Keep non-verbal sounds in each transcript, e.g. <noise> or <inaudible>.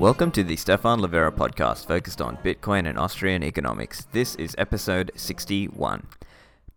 Welcome to the Stephan Livera podcast focused on Bitcoin and Austrian economics. This is episode 61.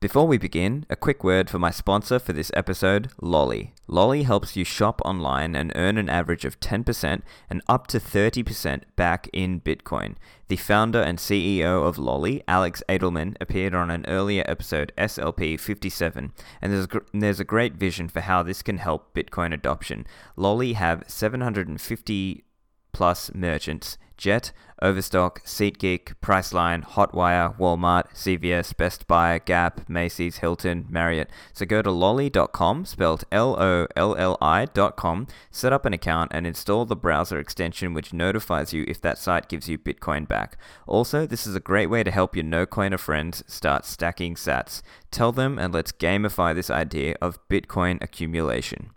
Before we begin, a quick word for my sponsor for this episode, Lolli. Lolli helps you shop online and earn an average of 10% and up to 30% back in Bitcoin. The founder and CEO of Lolli, Alex Adelman, appeared on an earlier episode, SLP 57, and there's, there's a great vision for how this can help Bitcoin adoption. Lolli have 750 plus merchants Jet, Overstock, SeatGeek, Priceline, Hotwire, Walmart, CVS, Best Buy, Gap, Macy's, Hilton, Marriott. So go to lolli.com, spelled L O L L I.com, set up an account, and install the browser extension which notifies you if that site gives you Bitcoin back. Also, this is a great way to help your no coiner friends start stacking sats. Tell them and let's gamify this idea of Bitcoin accumulation.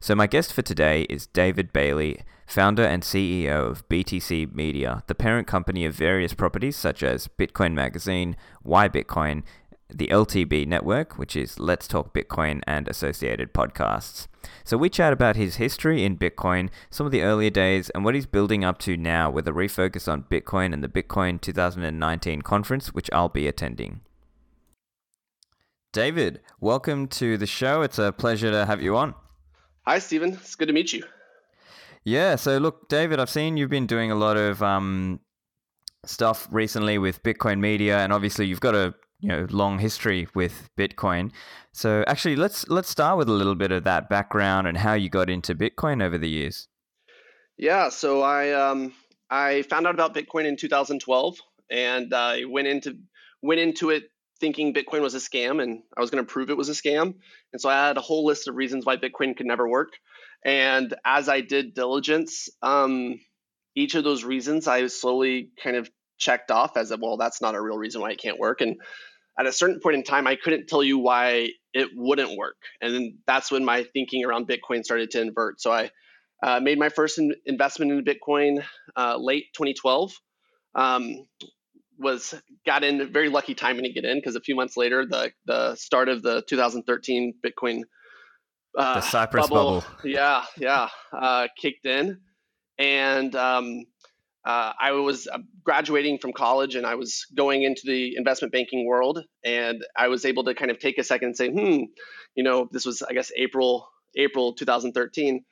So, my guest for today is David Bailey, founder and CEO of BTC Media, the parent company of various properties such as Bitcoin Magazine, Why Bitcoin, the LTB network, which is Let's Talk Bitcoin and associated podcasts. So we chat about his history in Bitcoin, some of the earlier days, and what he's building up to now with a refocus on Bitcoin and the Bitcoin 2019 conference, which I'll be attending. David, welcome to the show. It's a pleasure to have you on. Hi, Stephen. It's good to meet you. Yeah. So, look, David, I've seen you've been doing a lot of um, stuff recently with Bitcoin Media, and obviously you've got a you know long history with Bitcoin. So, actually, let's let's start with a little bit of that background and how you got into Bitcoin over the years. Yeah. So I um, I found out about Bitcoin in 2012, and I went into went into it thinking Bitcoin was a scam and I was going to prove it was a scam. And so I had a whole list of reasons why Bitcoin could never work. And as I did diligence, um, each of those reasons I slowly kind of checked off as a well, that's not a real reason why it can't work. And at a certain point in time, I couldn't tell you why it wouldn't work. And then that's when my thinking around Bitcoin started to invert. So I uh, made my first in- investment into Bitcoin uh, late 2012. Um, was got in very lucky timing to get in because a few months later, the the start of the 2013 Bitcoin uh, the Cyprus bubble, bubble. yeah, yeah, uh, kicked in, and um, uh, I was uh, graduating from college and I was going into the investment banking world, and I was able to kind of take a second and say, hmm, you know, this was I guess April April 2013.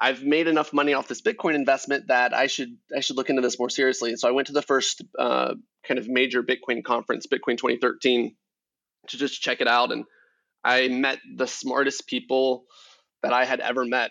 I've made enough money off this Bitcoin investment that I should I should look into this more seriously. And so I went to the first uh, kind of major Bitcoin conference, Bitcoin 2013, to just check it out. And I met the smartest people that I had ever met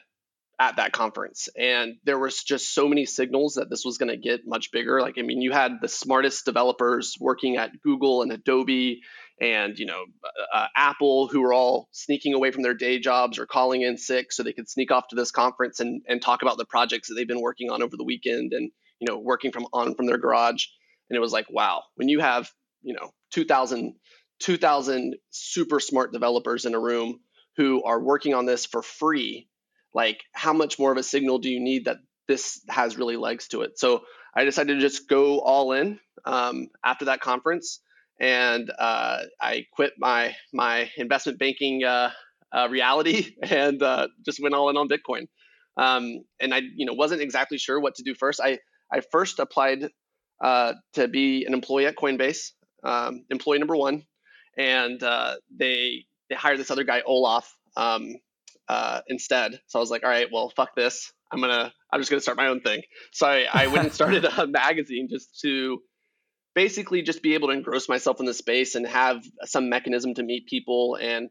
at that conference. And there was just so many signals that this was going to get much bigger. Like, I mean, you had the smartest developers working at Google and Adobe and, you know, uh, uh, Apple who were all sneaking away from their day jobs or calling in sick so they could sneak off to this conference and, and talk about the projects that they've been working on over the weekend and, you know, working from on from their garage. And it was like, wow, when you have, you know, 2000, 2000 super smart developers in a room who are working on this for free, like how much more of a signal do you need that this has really legs to it? So I decided to just go all in um, after that conference. And uh, I quit my my investment banking uh, uh, reality <laughs> and uh, just went all in on Bitcoin. Um, and I, you know, wasn't exactly sure what to do first. I I first applied uh, to be an employee at Coinbase, um, employee number one, and uh, they they hired this other guy Olaf um, uh, instead. So I was like, all right, well, fuck this. I'm gonna I'm just gonna start my own thing. So I, I went and <laughs> started a magazine just to basically just be able to engross myself in the space and have some mechanism to meet people and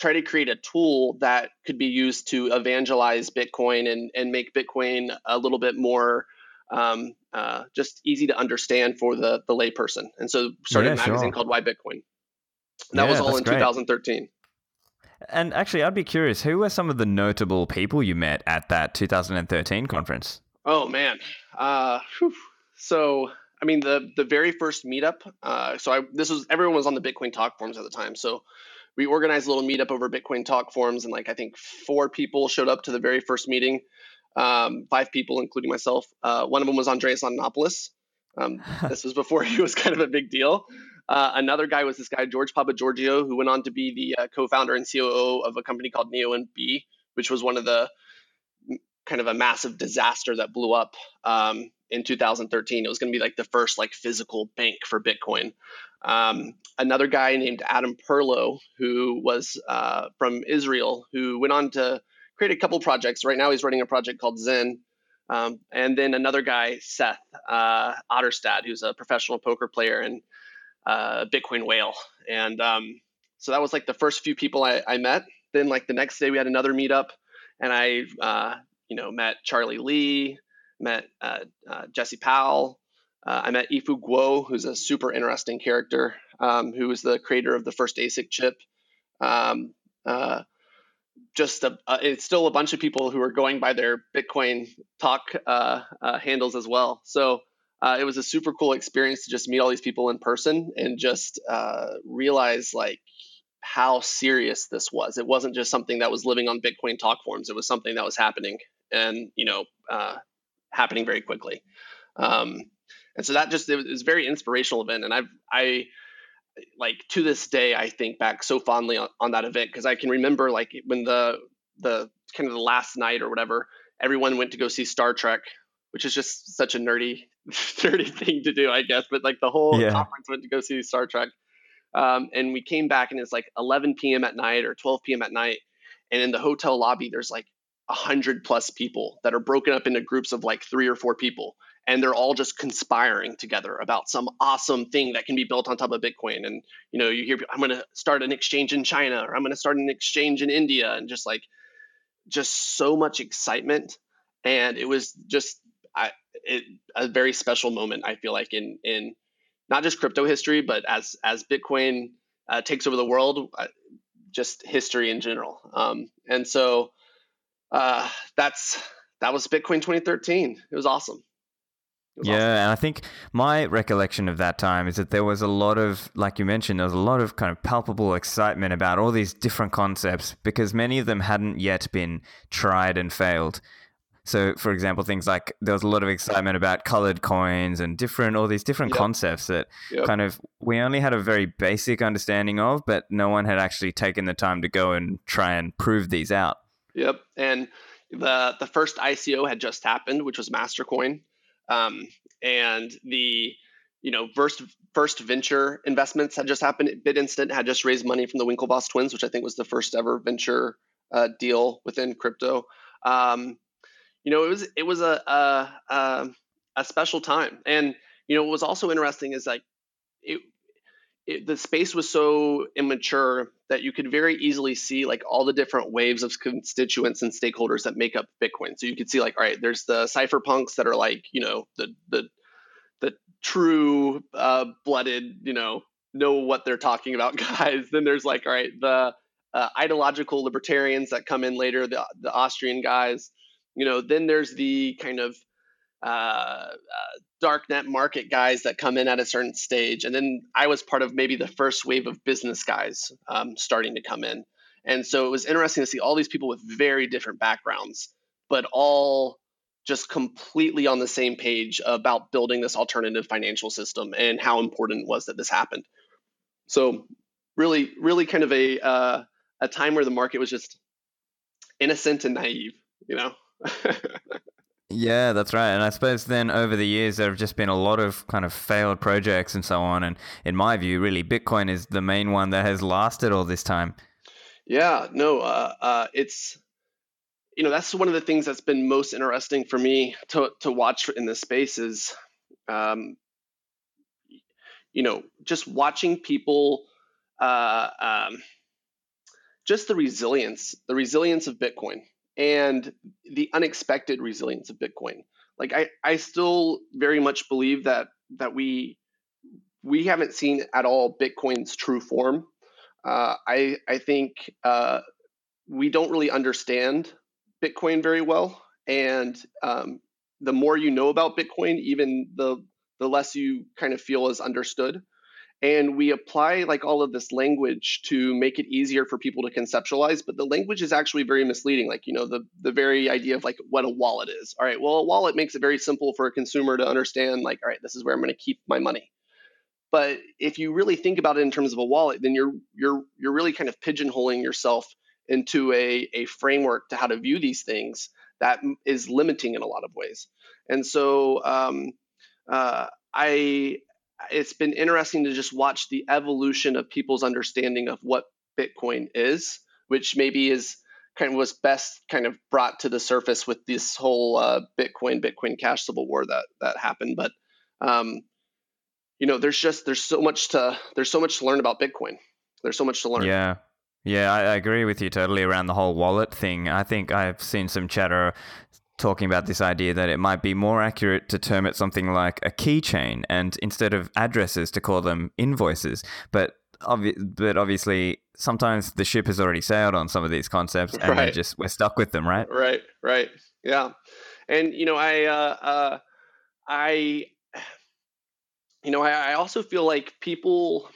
try to create a tool that could be used to evangelize Bitcoin and, and make Bitcoin a little bit more um, uh, just easy to understand for the the layperson. And so started yeah, a magazine sure. called Why Bitcoin. And that yeah, was all in great. 2013. And actually, I'd be curious, who were some of the notable people you met at that 2013 conference? Oh man, uh, so I mean the the very first meetup. Uh, so I this was everyone was on the Bitcoin Talk forums at the time. So we organized a little meetup over Bitcoin Talk forums, and like I think four people showed up to the very first meeting um, five people, including myself. Uh, one of them was Andreas Antonopoulos. Um, <laughs> this was before he was kind of a big deal. Uh, another guy was this guy, George Papageorgiou, who went on to be the uh, co founder and COO of a company called NeoBee, which was one of the kind of a massive disaster that blew up um, in 2013. It was going to be like the first like physical bank for Bitcoin. Um, another guy named Adam Perlow, who was uh, from Israel, who went on to create a couple projects. Right now, he's running a project called Zen. Um, and then another guy, Seth uh, Otterstad, who's a professional poker player and uh, Bitcoin whale. And um, so that was like the first few people I, I, met. Then, like the next day, we had another meetup, and I, uh, you know, met Charlie Lee, met uh, uh, Jesse Powell. Uh, I met Yifu Guo, who's a super interesting character, um, who was the creator of the first ASIC chip. Um, uh, just a, it's still a bunch of people who are going by their Bitcoin talk handles as well. So uh, it was a super cool experience to just meet all these people in person and just realize like how serious this was. It wasn't just something that was living on Bitcoin talk forums. It was something that was happening and you know happening very quickly. Um, and so that just it was a very inspirational event. And I've I like to this day I think back so fondly on, on that event because I can remember like when the the kind of the last night or whatever everyone went to go see Star Trek, which is just such a nerdy <laughs> nerdy thing to do I guess. But like the whole yeah. conference went to go see Star Trek. Um, and we came back and it's like 11 p.m. at night or 12 p.m. at night, and in the hotel lobby there's like a hundred plus people that are broken up into groups of like three or four people and they're all just conspiring together about some awesome thing that can be built on top of bitcoin and you know you hear i'm going to start an exchange in china or i'm going to start an exchange in india and just like just so much excitement and it was just it, a very special moment i feel like in in not just crypto history but as as bitcoin uh, takes over the world uh, just history in general um, and so uh, that's that was bitcoin 2013 it was awesome yeah, awesome. and I think my recollection of that time is that there was a lot of, like you mentioned, there was a lot of kind of palpable excitement about all these different concepts because many of them hadn't yet been tried and failed. So, for example, things like there was a lot of excitement about colored coins and different, all these different yep. concepts that yep. kind of we only had a very basic understanding of, but no one had actually taken the time to go and try and prove these out. Yep. And the the first ICO had just happened, which was Mastercoin. Um, and the you know first first venture investments had just happened. BitInstant had just raised money from the Winklevoss twins, which I think was the first ever venture uh, deal within crypto. Um, you know, it was it was a, a a, a special time, and you know what was also interesting is like it, it, the space was so immature that you could very easily see like all the different waves of constituents and stakeholders that make up Bitcoin. So you could see like, all right, there's the cypherpunks that are like, you know, the the the true uh, blooded, you know, know what they're talking about <laughs> guys. then there's like, all right, the uh, ideological libertarians that come in later, the the Austrian guys. You know, then there's the kind of uh, uh, darknet market guys that come in at a certain stage, and then I was part of maybe the first wave of business guys um, starting to come in, and so it was interesting to see all these people with very different backgrounds, but all just completely on the same page about building this alternative financial system and how important it was that this happened. So really, really kind of a uh, a time where the market was just innocent and naive, you know. <laughs> Yeah, that's right. And I suppose then over the years, there have just been a lot of kind of failed projects and so on. And in my view, really, Bitcoin is the main one that has lasted all this time. Yeah, no, uh, uh, it's, you know, that's one of the things that's been most interesting for me to, to watch in this space is, um, you know, just watching people, uh, um, just the resilience, the resilience of Bitcoin and the unexpected resilience of Bitcoin. Like I, I still very much believe that that we we haven't seen at all Bitcoin's true form. Uh, I I think uh, we don't really understand Bitcoin very well, and um, the more you know about Bitcoin, even the the less you kind of feel is understood and we apply like all of this language to make it easier for people to conceptualize but the language is actually very misleading like you know the the very idea of like what a wallet is all right well a wallet makes it very simple for a consumer to understand like all right this is where i'm going to keep my money but if you really think about it in terms of a wallet then you're you're you're really kind of pigeonholing yourself into a, a framework to how to view these things that is limiting in a lot of ways. And so um, uh, I, it's been interesting to just watch the evolution of people's understanding of what Bitcoin is, which maybe is kind of was best kind of brought to the surface with this whole uh, Bitcoin Bitcoin Cash civil war that that happened. But um, you know, there's just there's so much to there's so much to learn about Bitcoin. There's so much to learn. Yeah. Yeah, I, I agree with you totally around the whole wallet thing. I think I've seen some chatter talking about this idea that it might be more accurate to term it something like a keychain and instead of addresses to call them invoices. But obvi- but obviously sometimes the ship has already sailed on some of these concepts and Right. we're just we're stuck with them, right? Right, right, yeah, and you know, I, uh, uh, I, you know, I, I also feel like people,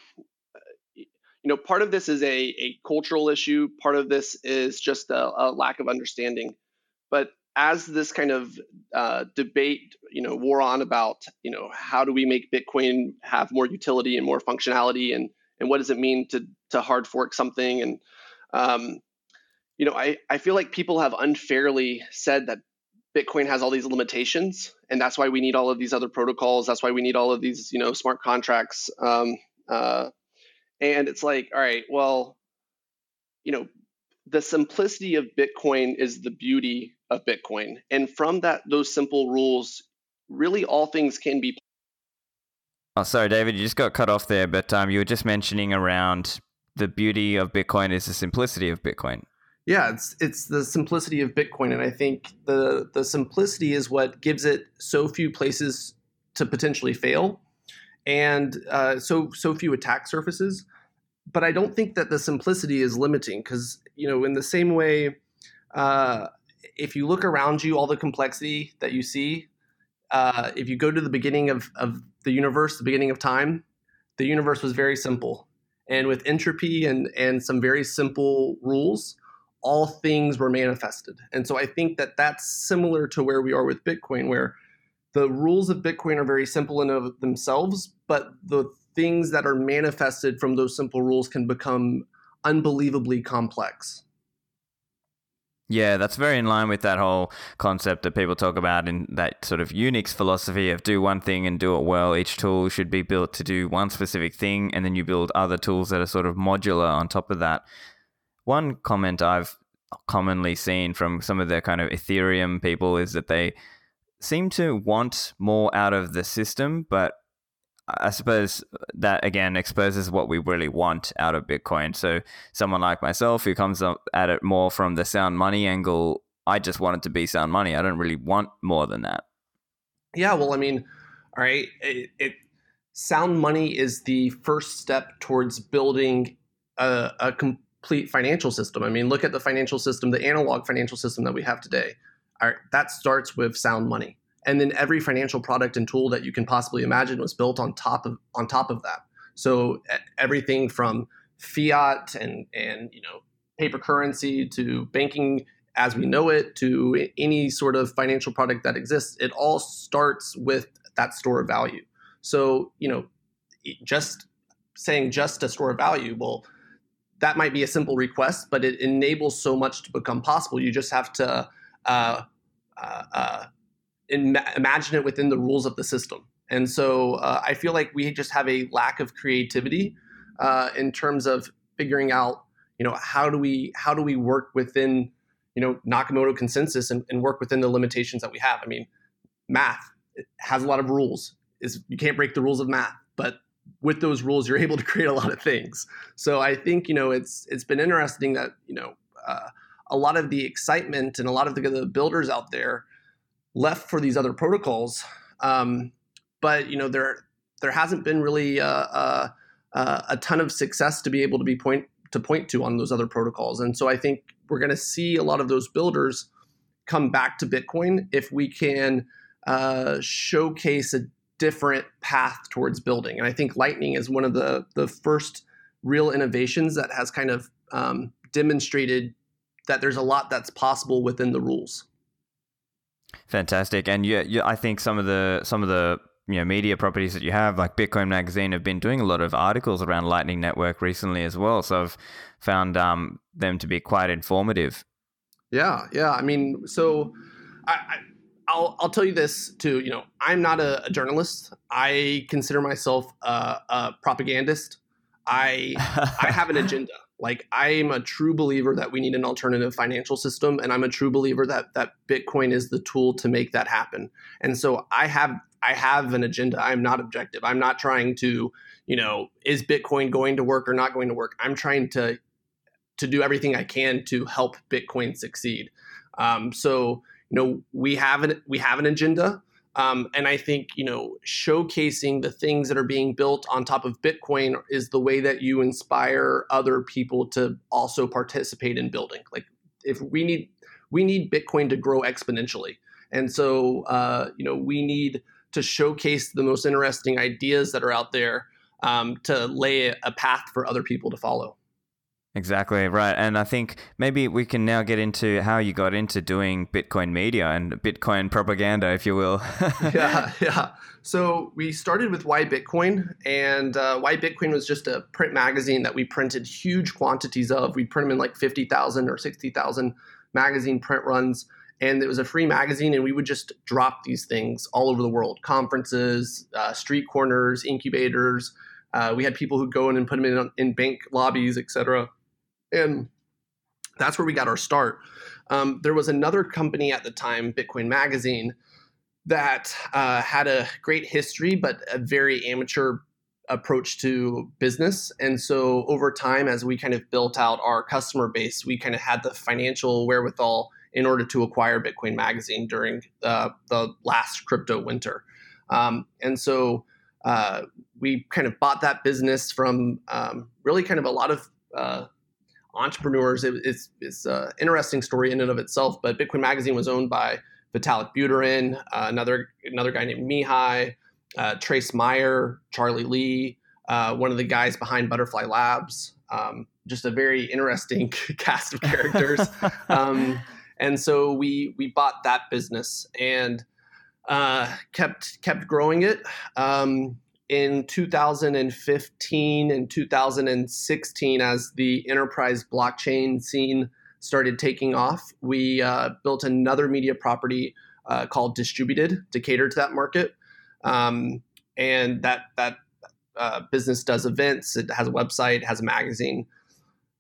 you know, part of this is a a cultural issue. Part of this is just a, a lack of understanding. But as this kind of uh, debate, you know, wore on about, you know, how do we make Bitcoin have more utility and more functionality, and and what does it mean to to hard fork something, and um, you know, I, I feel like people have unfairly said that Bitcoin has all these limitations, and that's why we need all of these other protocols. That's why we need all of these, you know, smart contracts. Um, uh, and it's like, all right, well, you know, the simplicity of Bitcoin is the beauty of Bitcoin, and from that, those simple rules, really, all things can be. Oh, sorry, David, you just got cut off there, but um, you were just mentioning around the beauty of Bitcoin is the simplicity of Bitcoin. Yeah, it's it's the simplicity of Bitcoin, and I think the the simplicity is what gives it so few places to potentially fail, and uh, so so few attack surfaces. But I don't think that the simplicity is limiting because you know in the same way, uh, if you look around you, all the complexity that you see, uh, if you go to the beginning of of the universe, the beginning of time, the universe was very simple, and with entropy and and some very simple rules all things were manifested. And so I think that that's similar to where we are with Bitcoin, where the rules of Bitcoin are very simple in of themselves, but the things that are manifested from those simple rules can become unbelievably complex. Yeah, that's very in line with that whole concept that people talk about in that sort of Unix philosophy of do one thing and do it well. Each tool should be built to do one specific thing, and then you build other tools that are sort of modular on top of that. One comment I've commonly seen from some of the kind of Ethereum people is that they seem to want more out of the system, but I suppose that again exposes what we really want out of Bitcoin. So, someone like myself who comes up at it more from the sound money angle, I just want it to be sound money. I don't really want more than that. Yeah, well, I mean, all right, it, it sound money is the first step towards building a, a complete financial system. I mean, look at the financial system, the analog financial system that we have today. All right, that starts with sound money and then every financial product and tool that you can possibly imagine was built on top of on top of that. So everything from fiat and and you know paper currency to banking as we know it to any sort of financial product that exists, it all starts with that store of value. So you know, just saying just a store of value, well, that might be a simple request, but it enables so much to become possible. You just have to uh, uh, uh, Im- imagine it within the rules of the system. And so uh, I feel like we just have a lack of creativity uh, in terms of figuring out, you know, how do we how do we work within, you know, Nakamoto consensus and, and work within the limitations that we have. I mean, math has a lot of rules. Is you can't break the rules of math, but with those rules, you're <laughs> able to create a lot of things. So I think you know it's it's been interesting that you know uh, a lot of the excitement and a lot of the, the builders out there left for these other protocols. Um, but you know there there hasn't been really uh, uh, uh, a ton of success to be able to be point to point to on those other protocols. And so I think we're going to see a lot of those builders come back to Bitcoin if we can uh, showcase a different path towards building. And I think Lightning is one of the the first real innovations that has kind of um, demonstrated that there's a lot that's possible within the rules. Fantastic, and yeah, yeah, I think some of the some of the you know media properties that you have, like Bitcoin Magazine, have been doing a lot of articles around Lightning Network recently as well. So I've found um, them to be quite informative. Yeah, yeah. I mean, so I, I'll, I'll tell you this too. You know, I'm not a, a journalist. I consider myself a, a propagandist. I I have an <laughs> agenda. Like I'm a true believer that we need an alternative financial system, and I'm a true believer that that Bitcoin is the tool to make that happen. And so I have I have an agenda. I'm not objective. I'm not trying to, you know, is Bitcoin going to work or not going to work? I'm trying to to do everything I can to help Bitcoin succeed. Um, so you know we have an we have an agenda. Um, and I think you know showcasing the things that are being built on top of Bitcoin is the way that you inspire other people to also participate in building. Like if we need we need Bitcoin to grow exponentially, and so uh, you know we need to showcase the most interesting ideas that are out there um, to lay a path for other people to follow. Exactly right, and I think maybe we can now get into how you got into doing Bitcoin media and Bitcoin propaganda, if you will. <laughs> yeah, yeah. So we started with Why Bitcoin, and uh, Why Bitcoin was just a print magazine that we printed huge quantities of. We print them in like fifty thousand or sixty thousand magazine print runs, and it was a free magazine, and we would just drop these things all over the world: conferences, uh, street corners, incubators. Uh, we had people who go in and put them in in bank lobbies, etc and that's where we got our start. Um, there was another company at the time, Bitcoin Magazine, that uh, had a great history, but a very amateur approach to business. And so over time, as we kind of built out our customer base, we kind of had the financial wherewithal in order to acquire Bitcoin Magazine during uh, the last crypto winter. Um, and so uh, we kind of bought that business from um, really kind of a lot of uh, entrepreneurs. It, it's it's an interesting story in and of itself. But Bitcoin Magazine was owned by Vitalik Buterin, uh, another another guy named Mihai, uh, Trace Mayer, Charlie Lee, uh, one of the guys behind Butterfly Labs. Um, just a very interesting <laughs> cast of characters. <laughs> um, and so we we bought that business and uh, kept kept growing it. Um, in 2015 and 2016 as the enterprise blockchain scene started taking off we uh, built another media property uh, called distributed to cater to that market. Um, and that that uh, business does events it has a website has a magazine.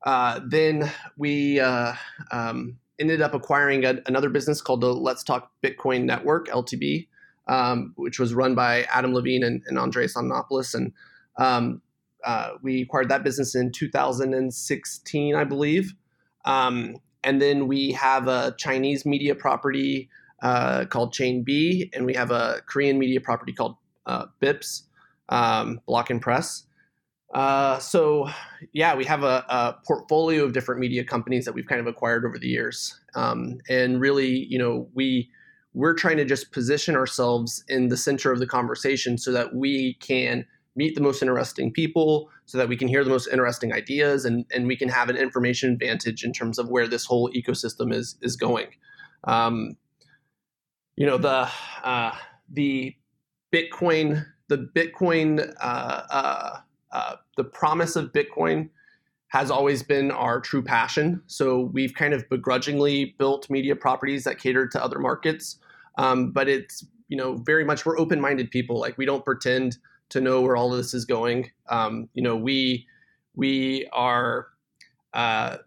Uh, then we uh, um, ended up acquiring a, another business called the let's talk bitcoin network ltb um, which was run by Adam Levine and, and Andreas Antonopoulos. And um, uh, we acquired that business in 2016, I believe. Um, and then we have a Chinese media property uh, called Chain B, and we have a Korean media property called uh, BIPS, um, Block and Press. Uh, so, yeah, we have a, a, portfolio of different media companies that we've kind of acquired over the years. Um, and really, you know, we we're trying to just position ourselves in the center of the conversation so that we can meet the most interesting people so that we can hear the most interesting ideas and, and we can have an information advantage in terms of where this whole ecosystem is is going. Um, you know the uh, the bitcoin the bitcoin uh, uh, uh the promise of bitcoin has always been our true passion so we've kind of begrudgingly built media properties that cater to other markets um, but it's you know very much we're open-minded people. Like we don't pretend to know where all of this is going. Um, you know we we are uh,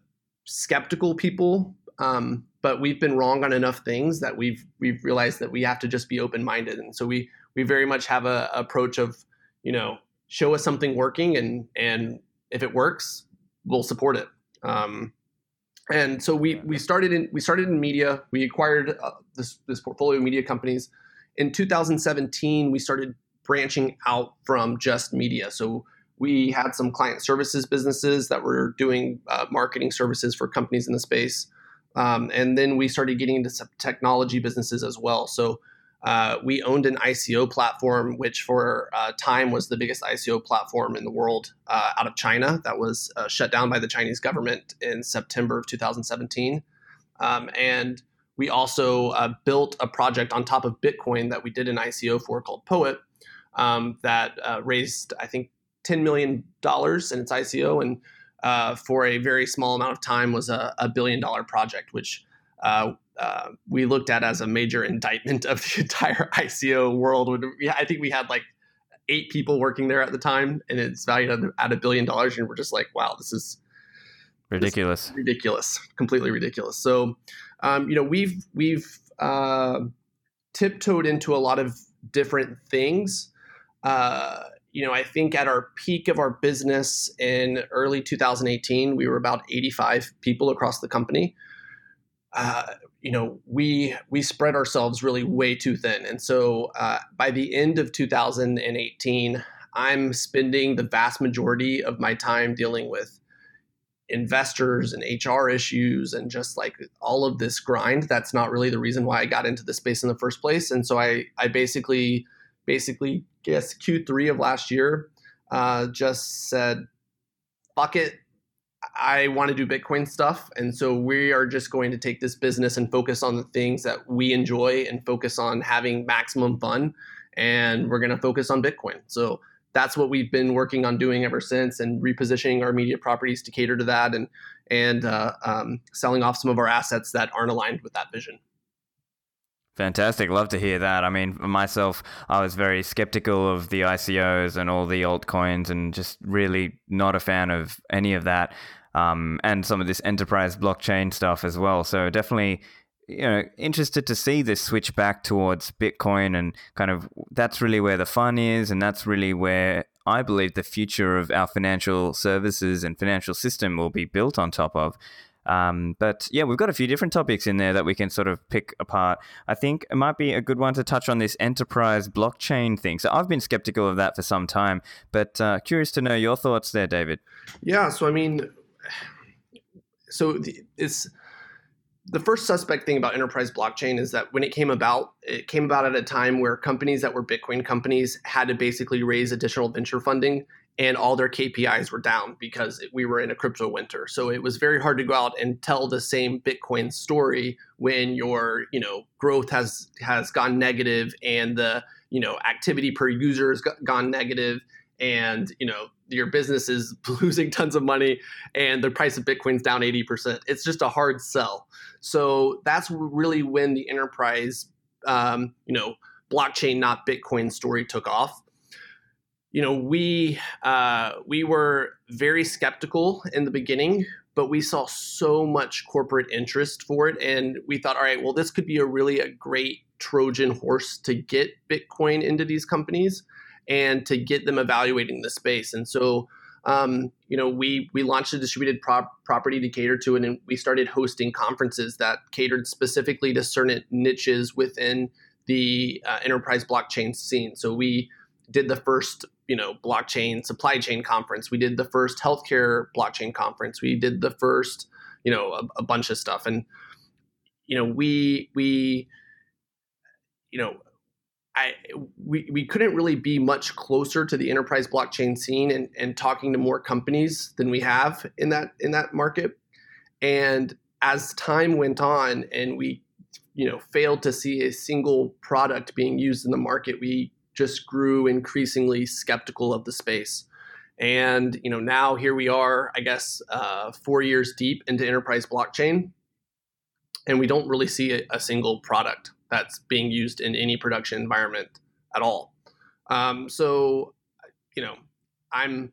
skeptical people, um, but we've been wrong on enough things that we've we've realized that we have to just be open-minded, and so we we very much have a approach of you know show us something working and and if it works we'll support it um, and so we we started in we started in media. We acquired uh, this this portfolio of media companies. In 2017, we started branching out from just media. So we had some client services businesses that were doing uh, marketing services for companies in the space, um, and then we started getting into some technology businesses as well. So uh, we owned an ICO platform, which for uh, time was the biggest ICO platform in the world uh, out of China. That was uh, shut down by the Chinese government in September of 2017. Um, and we also uh, built a project on top of Bitcoin that we did an ICO for called Poet um, that uh, raised, I think, $10 million in its ICO. And for a very small amount of time was a, a billion dollar project, which uh, we looked at as a major indictment of the <laughs> entire ICO world. I think we had like eight people working there at the time, and it's valued at a billion dollars. And we're just like, wow, this is ridiculous, this is ridiculous, completely ridiculous. So, um, you know, we've we've uh, tiptoed into a lot of different things. Uh, you know, I think at our peak of our business in early 2018, we were about 85 people across the company. Uh, you know, we we spread ourselves really way too thin, and so uh, by the end of 2018, I'm spending the vast majority of my time dealing with investors and HR issues and just like all of this grind. That's not really the reason why I got into the space in the first place, and so I I basically basically guess Q3 of last year, uh, just said, fuck it. I want to do Bitcoin stuff. And so we are just going to take this business and focus on the things that we enjoy and focus on having maximum fun. And we're going to focus on Bitcoin. So that's what we've been working on doing ever since and repositioning our media properties to cater to that and, and uh, um, selling off some of our assets that aren't aligned with that vision. Fantastic. Love to hear that. I mean, myself, I was very skeptical of the ICOs and all the altcoins and just really not a fan of any of that. Um, and some of this enterprise blockchain stuff as well. So definitely, you know, interested to see this switch back towards Bitcoin and kind of that's really where the fun is. And that's really where I believe the future of our financial services and financial system will be built on top of. Um, but yeah, we've got a few different topics in there that we can sort of pick apart. I think it might be a good one to touch on this enterprise blockchain thing. So I've been skeptical of that for some time, but uh, curious to know your thoughts there, David. Yeah. So I mean, so it's the first suspect thing about enterprise blockchain is that when it came about, it came about at a time where companies that were Bitcoin companies had to basically raise additional venture funding and all their KPIs were down because we were in a crypto winter. So it was very hard to go out and tell the same Bitcoin story when your, you know, growth has has gone negative and the, you know, activity per user has gone negative and, you know, your business is <laughs> losing tons of money and the price of Bitcoin's down 80%. It's just a hard sell. So that's really when the enterprise um, you know, blockchain not Bitcoin story took off you know, we uh, we were very skeptical in the beginning, but we saw so much corporate interest for it, and we thought, all right, well, this could be a really a great Trojan horse to get Bitcoin into these companies and to get them evaluating the space. And so, um, you know, we we launched a distributed prop- property to cater to it, and we started hosting conferences that catered specifically to certain niches within the uh, enterprise blockchain scene. So we did the first you know blockchain supply chain conference. We did the first healthcare blockchain conference. We did the first you know a, a bunch of stuff. And you know we we you know I we, we couldn't really be much closer to the enterprise blockchain scene and, and talking to more companies than we have in that in that market. And as time went on and we you know failed to see a single product being used in the market, we just grew increasingly skeptical of the space. And you know, now here we are, I guess, uh, four years deep into enterprise blockchain, and we don't really see a, a, single product that's being used in any production environment at all. Um, so, you know, I'm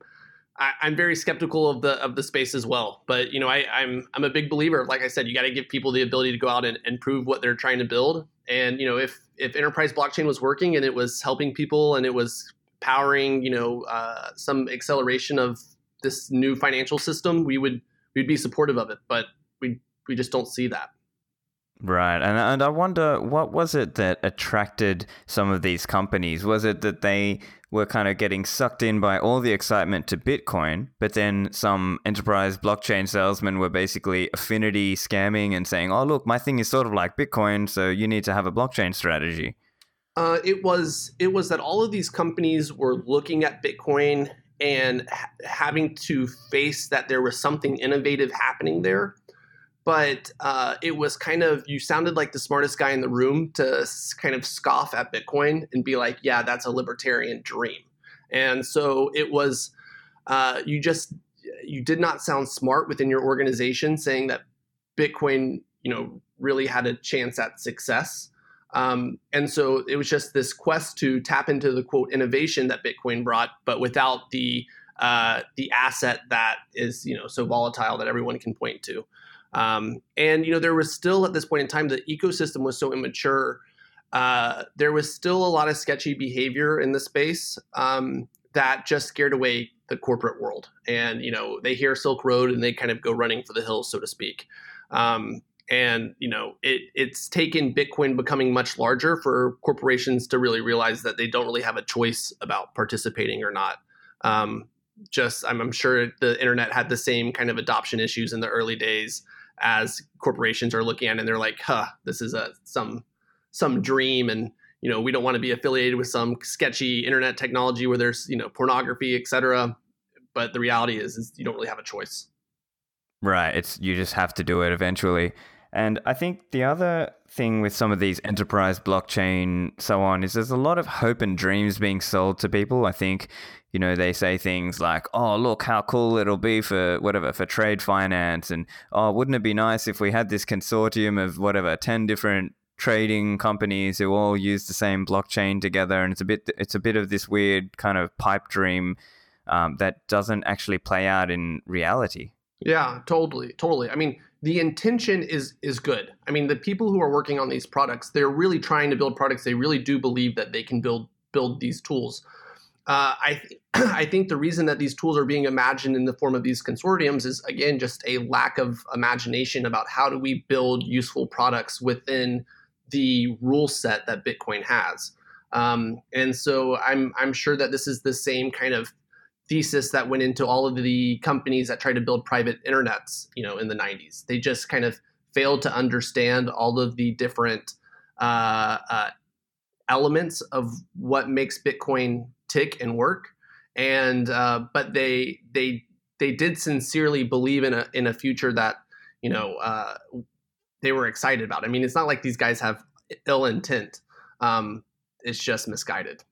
I, am very skeptical of the of the space as well. But you know, I, I'm I'm a big believer. Like I said, you got to give people the ability to go out and, and prove what they're trying to build. And you know, if if enterprise blockchain was working and it was helping people and it was powering, you know, uh, some acceleration of this new financial system, we would we'd be supportive of it. But we we just don't see that. Right. And, and I wonder what was it that attracted some of these companies? Was it that they were kind of getting sucked in by all the excitement to Bitcoin, but then some enterprise blockchain salesmen were basically affinity scamming and saying, oh, look, my thing is sort of like Bitcoin, so you need to have a blockchain strategy? Uh, it was it was that all of these companies were looking at Bitcoin and ha- having to face that there was something innovative happening there but uh, it was kind of you sounded like the smartest guy in the room to kind of scoff at Bitcoin and be like, "Yeah, that's a libertarian dream." And so it was uh, you just you did not sound smart within your organization saying that Bitcoin you know, really had a chance at success. Um, and so it was just this quest to tap into the quote innovation that Bitcoin brought, but without the uh, the asset that is you know so volatile that everyone can point to. Um, and you know there was still at this point in time the ecosystem was so immature. Uh, there was still a lot of sketchy behavior in the space um, that just scared away the corporate world. And you know they hear Silk Road and they kind of go running for the hills, so to speak. Um, and you know it, it's taken bitcoin becoming much larger for corporations to really realize that they don't really have a choice about participating or not um, just I'm, I'm, sure the internet had the same kind of adoption issues in the early days as corporations are looking at it and they're like huh this is a some some dream and you know we don't want to be affiliated with some sketchy internet technology where there's you know pornography etc but the reality is is you don't really have a choice. Right. It's you just have to do it eventually and I think the other thing with some of these enterprise blockchain so on is there's a lot of hope and dreams being sold to people. I think, you know, they say things like, "Oh, look how cool it'll be for whatever for trade finance," and "Oh, wouldn't it be nice if we had this consortium of whatever ten different trading companies who all use the same blockchain together?" And it's a bit it's a bit of this weird kind of pipe dream um, that doesn't actually play out in reality. Yeah, totally, totally. I mean, the intention is is good. I mean, the people who are working on these products, they're really trying to build products. They really do believe that they can build build these tools. Uh, I th- <clears throat> I think the reason that these tools are being imagined in the form of these consortiums is again just a lack of imagination about how do we build useful products within the rule set that Bitcoin has. Um, and so I'm I'm sure that this is the same kind of thesis that went into all of the companies that tried to build private internets, you know, in the 90s. They just kind of failed to understand all of the different uh, uh, elements of what makes Bitcoin tick and work. And uh, but they they they did sincerely believe in a in a future that you know uh, they were excited about. I mean, it's not like these guys have ill intent. Um, it's just misguided.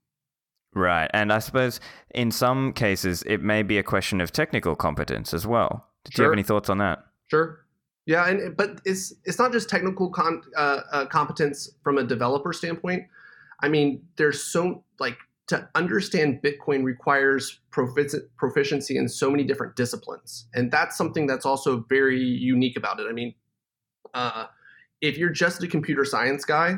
Right. And I suppose in some cases, it may be a question of technical competence as well. Did sure. you have any thoughts on that? Sure. Yeah, and but it's it's not just technical con, uh, uh, competence from a developer standpoint. I mean, there's so like to understand Bitcoin requires proficiency in so many different disciplines, and that's something that's also very unique about it. I mean, uh, if you're just a computer science guy,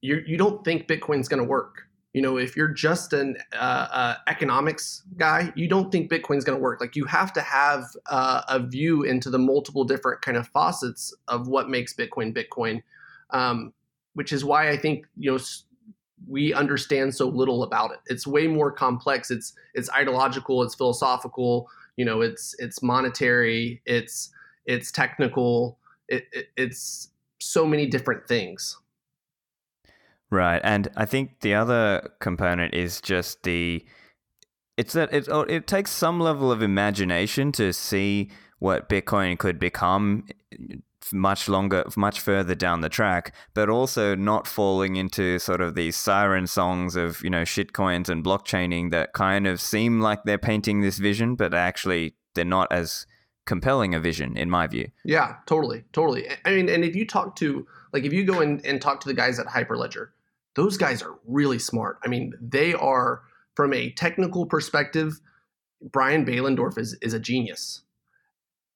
you you don't think Bitcoin's going to work you know if you're just an uh, uh, economics guy you don't think bitcoin's going to work. Like you have to have uh, a view into the multiple different kind of faucets of what makes bitcoin bitcoin um, which is why i think you know we understand so little about it. It's way more complex. It's it's ideological. It's philosophical. You know it's it's monetary. It's it's technical. It, it, it's so many different things Right, and I think the other component is just the it's that it oh, it takes some level of imagination to see what Bitcoin could become eh, much longer, much further down the track, but also not falling into sort of these siren songs of, you know, shitcoins and blockchaining that kind of seem like they're painting this vision, but actually they're not as compelling a vision, in my view. Yeah, totally. Totally. I mean, and if you talk to, like, if you go in and talk to the guys at Hyperledger, those guys are really smart. I mean, they are from a technical perspective. Brian Behlendorf is is a genius,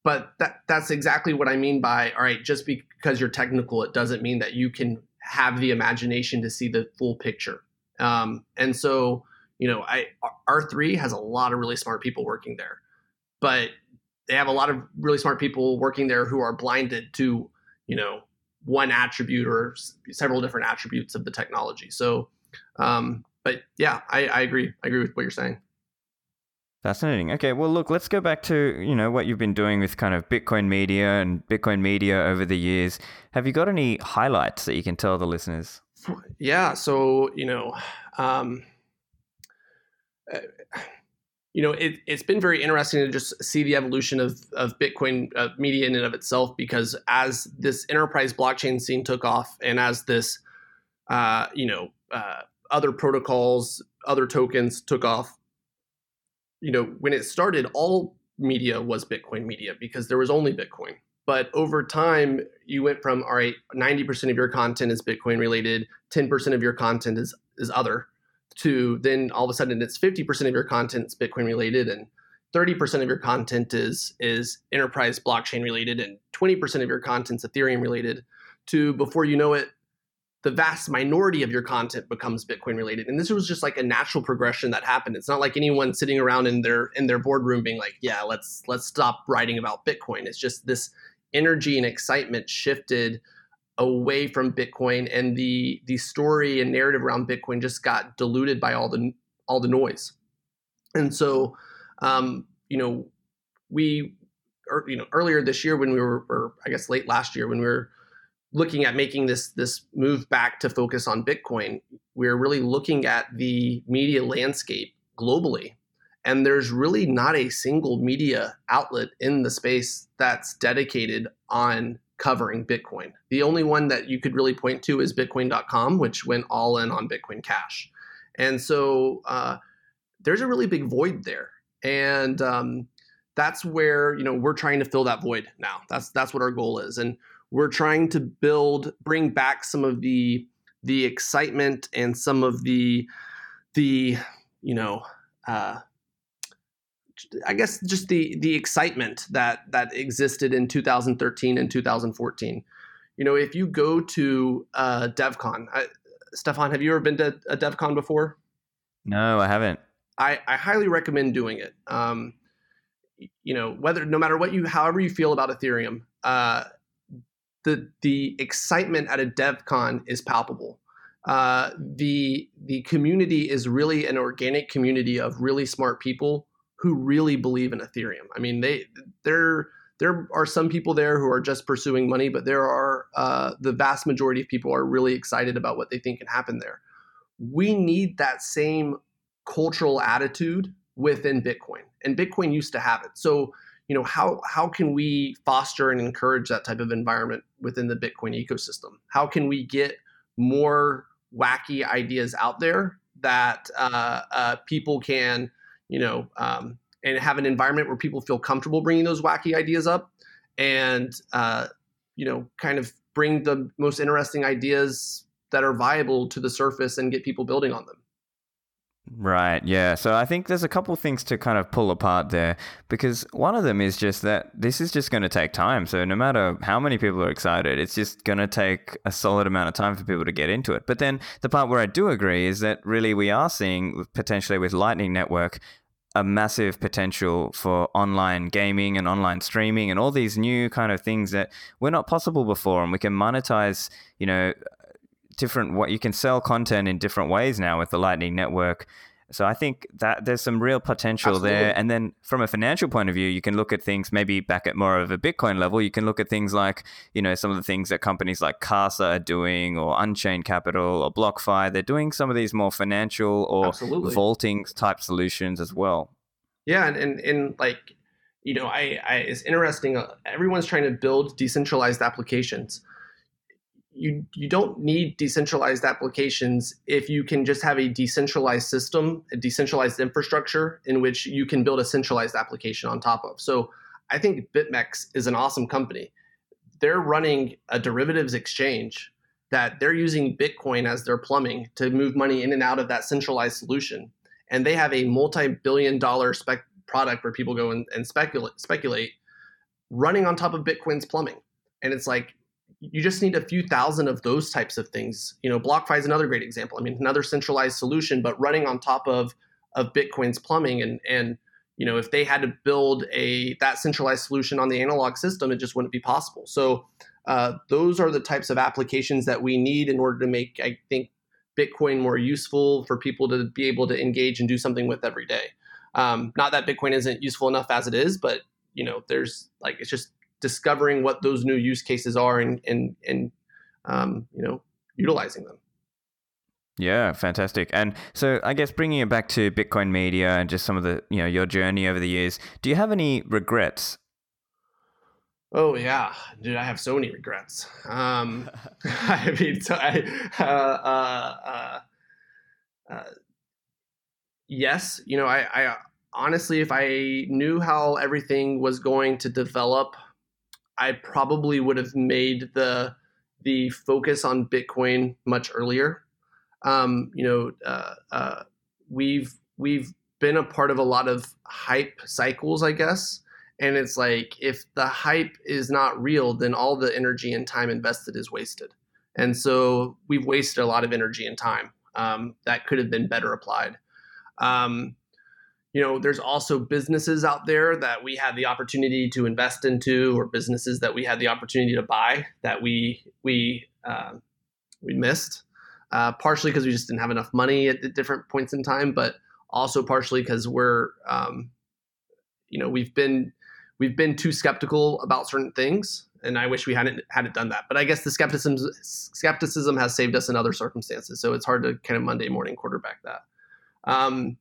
but that that's exactly what I mean by all right. Just because you're technical, it doesn't mean that you can have the imagination to see the full picture. Um, and so, you know, I R three has a lot of really smart people working there, but they have a lot of really smart people working there who are blinded to, you know, one attribute or several different attributes of the technology. So, um, but yeah, I, I agree. I agree with what you're saying. Fascinating. Okay, well, look, let's go back to you know what you've been doing with kind of Bitcoin media and Bitcoin media over the years. Have you got any highlights that you can tell the listeners? Yeah. So you know, um, you know, it, has been very interesting to just see the evolution of, of Bitcoin uh, media in and of itself, because as this enterprise blockchain scene took off and as this, uh, you know, uh, other protocols, other tokens took off, you know, when it started, all media was Bitcoin media because there was only Bitcoin. but over time, you went from all right, ninety percent of your content is Bitcoin related, ten percent of your content is is other, to then all of a sudden it's fifty percent of your content is Bitcoin related, and 30% of your content is is enterprise blockchain related and 20% of your content's ethereum related to before you know it the vast minority of your content becomes bitcoin related. And this was just like a natural progression that happened. It's not like anyone sitting around in their in their boardroom being like yeah let's let's stop writing about bitcoin. It's just this energy and excitement shifted away from bitcoin and the the story and narrative around bitcoin just got diluted by all the all the noise and so um, you know, we, or, you know, earlier this year when we were, or I guess late last year when we were looking at making this this move back to focus on Bitcoin, we're really looking at the media landscape globally. And there's really not a single media outlet in the space that's dedicated on covering Bitcoin. The only one that you could really point to is Bitcoin.com, which went all in on Bitcoin Cash. And so uh, there's a really big void there and um, that's where you know we're trying to fill that void now. That's that's what our goal is, and we're trying to build, bring back some of the the excitement and some of the the you know. Uh, I guess just the the excitement that that existed in 2013 and 2014. You know, if you go to uh, DevCon, I, Stephan, have you ever been to a DevCon before? No, I haven't. I, I highly recommend doing it. Um, you know, whether no matter what you, however you feel about Ethereum, uh, the the excitement at a DevCon is palpable. Uh, the the community is really an organic community of really smart people who really believe in Ethereum. I mean, they there there are some people there who are just pursuing money, but there are uh, the vast majority of people are really excited about what they think can happen there. We need that same cultural attitude within Bitcoin. And Bitcoin used to have it. So, you know, how how can we foster and encourage that type of environment within the Bitcoin ecosystem? How can we get more wacky ideas out there that uh, uh, people can, you know, um, and have an environment where people feel comfortable bringing those wacky ideas up, and uh, you know, kind of bring the most interesting ideas that are viable to the surface and get people building on them. Right, yeah. So I think there's a couple things to kind of pull apart there because one of them is just that this is just going to take time. So no matter how many people are excited, it's just going to take a solid amount of time for people to get into it. But then the part where I do agree is that really we are seeing potentially with Lightning Network a massive potential for online gaming and online streaming and all these new kind of things that were not possible before and we can monetize, you know, different what you can sell content in different ways now with the Lightning Network. So I think that there's some real potential Absolutely. there. And then from a financial point of view, you can look at things maybe back at more of a Bitcoin level. You can look at things like, you know, some of the things that companies like Casa are doing or Unchained Capital or BlockFi. They're doing some of these more financial or Absolutely. vaulting type solutions as well. Yeah. And, and, and like, you know, I, I it's interesting. Uh, everyone's trying to build decentralized applications you you don't need decentralized applications if you can just have a decentralized system, a decentralized infrastructure in which you can build a centralized application on top of. So I think BitMEX is an awesome company. They're running a derivatives exchange that they're using Bitcoin as their plumbing to move money in and out of that centralized solution. And they have a multi-billion dollar spec product where people go and, and speculate speculate running on top of Bitcoin's plumbing. And it's like you just need a few thousand of those types of things. You know, BlockFi is another great example. I mean, another centralized solution, but running on top of of Bitcoin's plumbing and and you know, if they had to build a that centralized solution on the analog system, it just wouldn't be possible. So uh, those are the types of applications that we need in order to make, I think, Bitcoin more useful for people to be able to engage and do something with every day. Um, not that Bitcoin isn't useful enough as it is, but you know, there's like it's just discovering what those new use cases are and and and um, you know utilizing them. Yeah, fantastic. And so I guess bringing it back to Bitcoin Media and just some of the, you know, your journey over the years, do you have any regrets? Oh yeah, dude, I have so many regrets. Um, <laughs> I mean, so I, uh, uh, uh, uh, yes, you know, I, I honestly, if I knew how everything was going to develop I probably would have made the the focus on Bitcoin much earlier. Um, you know, uh, uh, we've we've been a part of a lot of hype cycles, I guess. And it's like if the hype is not real, then all the energy and time invested is wasted. And so we've wasted a lot of energy and time um, that could have been better applied. Um, you know, there's also businesses out there that we had the opportunity to invest into, or businesses that we had the opportunity to buy that we we uh, we missed. Uh, partially because we just didn't have enough money at, at different points in time, but also partially because we're, um, you know, we've been we've been too skeptical about certain things, and I wish we hadn't hadn't done that. But I guess the skepticism skepticism has saved us in other circumstances, so it's hard to kind of Monday morning quarterback that. Um,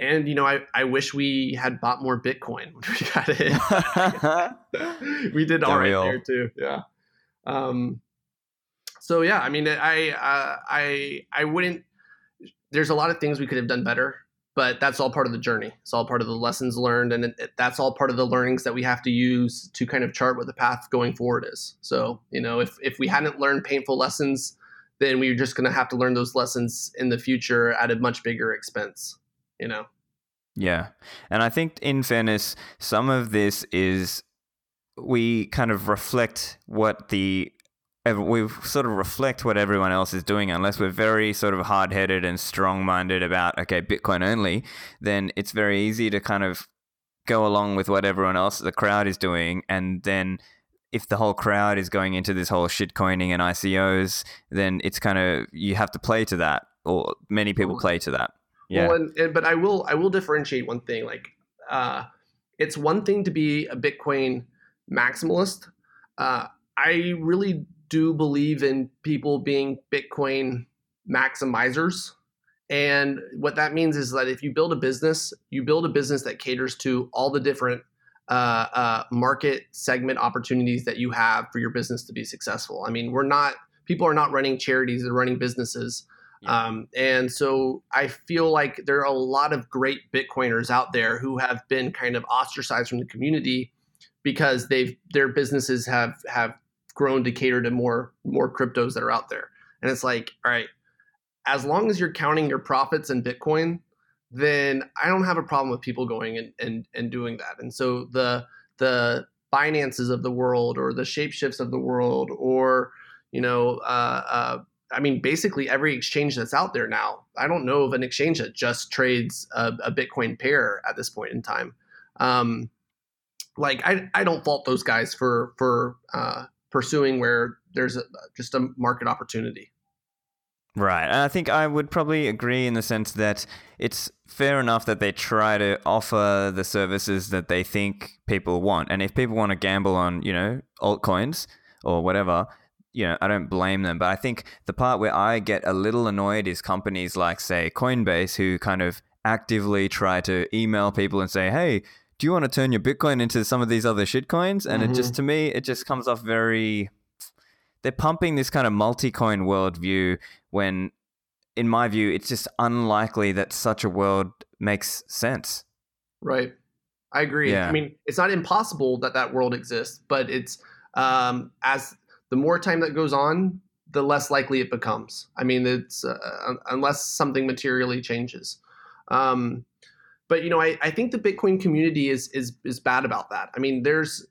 and you know, I, I wish we had bought more Bitcoin when <laughs> we got it. <laughs> we did all right there too. Yeah. Um, so yeah, I mean, I uh, I I wouldn't. There's a lot of things we could have done better, but that's all part of the journey. It's all part of the lessons learned, and it, it, that's all part of the learnings that we have to use to kind of chart what the path going forward is. So you know, if if we hadn't learned painful lessons, then we're just going to have to learn those lessons in the future at a much bigger expense you know. Yeah. And I think, in fairness, some of this is we kind of reflect what the we sort of reflect what everyone else is doing unless we're very sort of hard-headed and strong-minded about okay bitcoin only then it's very easy to kind of go along with what everyone else the crowd is doing and then if the whole crowd is going into this whole shit coining and icos then it's kind of you have to play to that or many people play to that yeah. Well, and, and, but I will I will differentiate one thing. Like, uh, it's one thing to be a Bitcoin maximalist. Uh, I really do believe in people being Bitcoin maximizers. And what that means is that if you build a business, you build a business that caters to all the different uh, uh, market segment opportunities that you have for your business to be successful. I mean, we're not people are not running charities; they're running businesses. Yeah. Um, and so I feel like there are a lot of great Bitcoiners out there who have been kind of ostracized from the community because they've their businesses have have grown to cater to more more cryptos that are out there. And it's like, all right, as long as you're counting your profits in Bitcoin, then I don't have a problem with people going and and, and doing that. And so the the Binances of the world or the shapeshifts of the world or you know uh, uh, I mean, basically every exchange that's out there now. I don't know of an exchange that just trades a, a Bitcoin pair at this point in time. Um, like I, I don't fault those guys for for uh, pursuing where there's a, just a market opportunity. Right. And I think I would probably agree in the sense that it's fair enough that they try to offer the services that they think people want. And if people want to gamble on, you know, altcoins or whatever, you know, I don't blame them, but I think the part where I get a little annoyed is companies like, say, Coinbase, who kind of actively try to email people and say, hey, do you want to turn your Bitcoin into some of these other shitcoins? And mm-hmm. it just, mm-hmm. to me, it just comes off very. They're pumping this kind of multi coin worldview when, in my view, it's just unlikely that such a world makes sense. Right. I agree. Yeah. I mean, it's not impossible that that world exists, but it's um, as the more time that goes on, the less likely it becomes. I mean, it's uh, unless something materially changes. Um, but you know, I, I think the Bitcoin community is is is bad about that. I mean, there's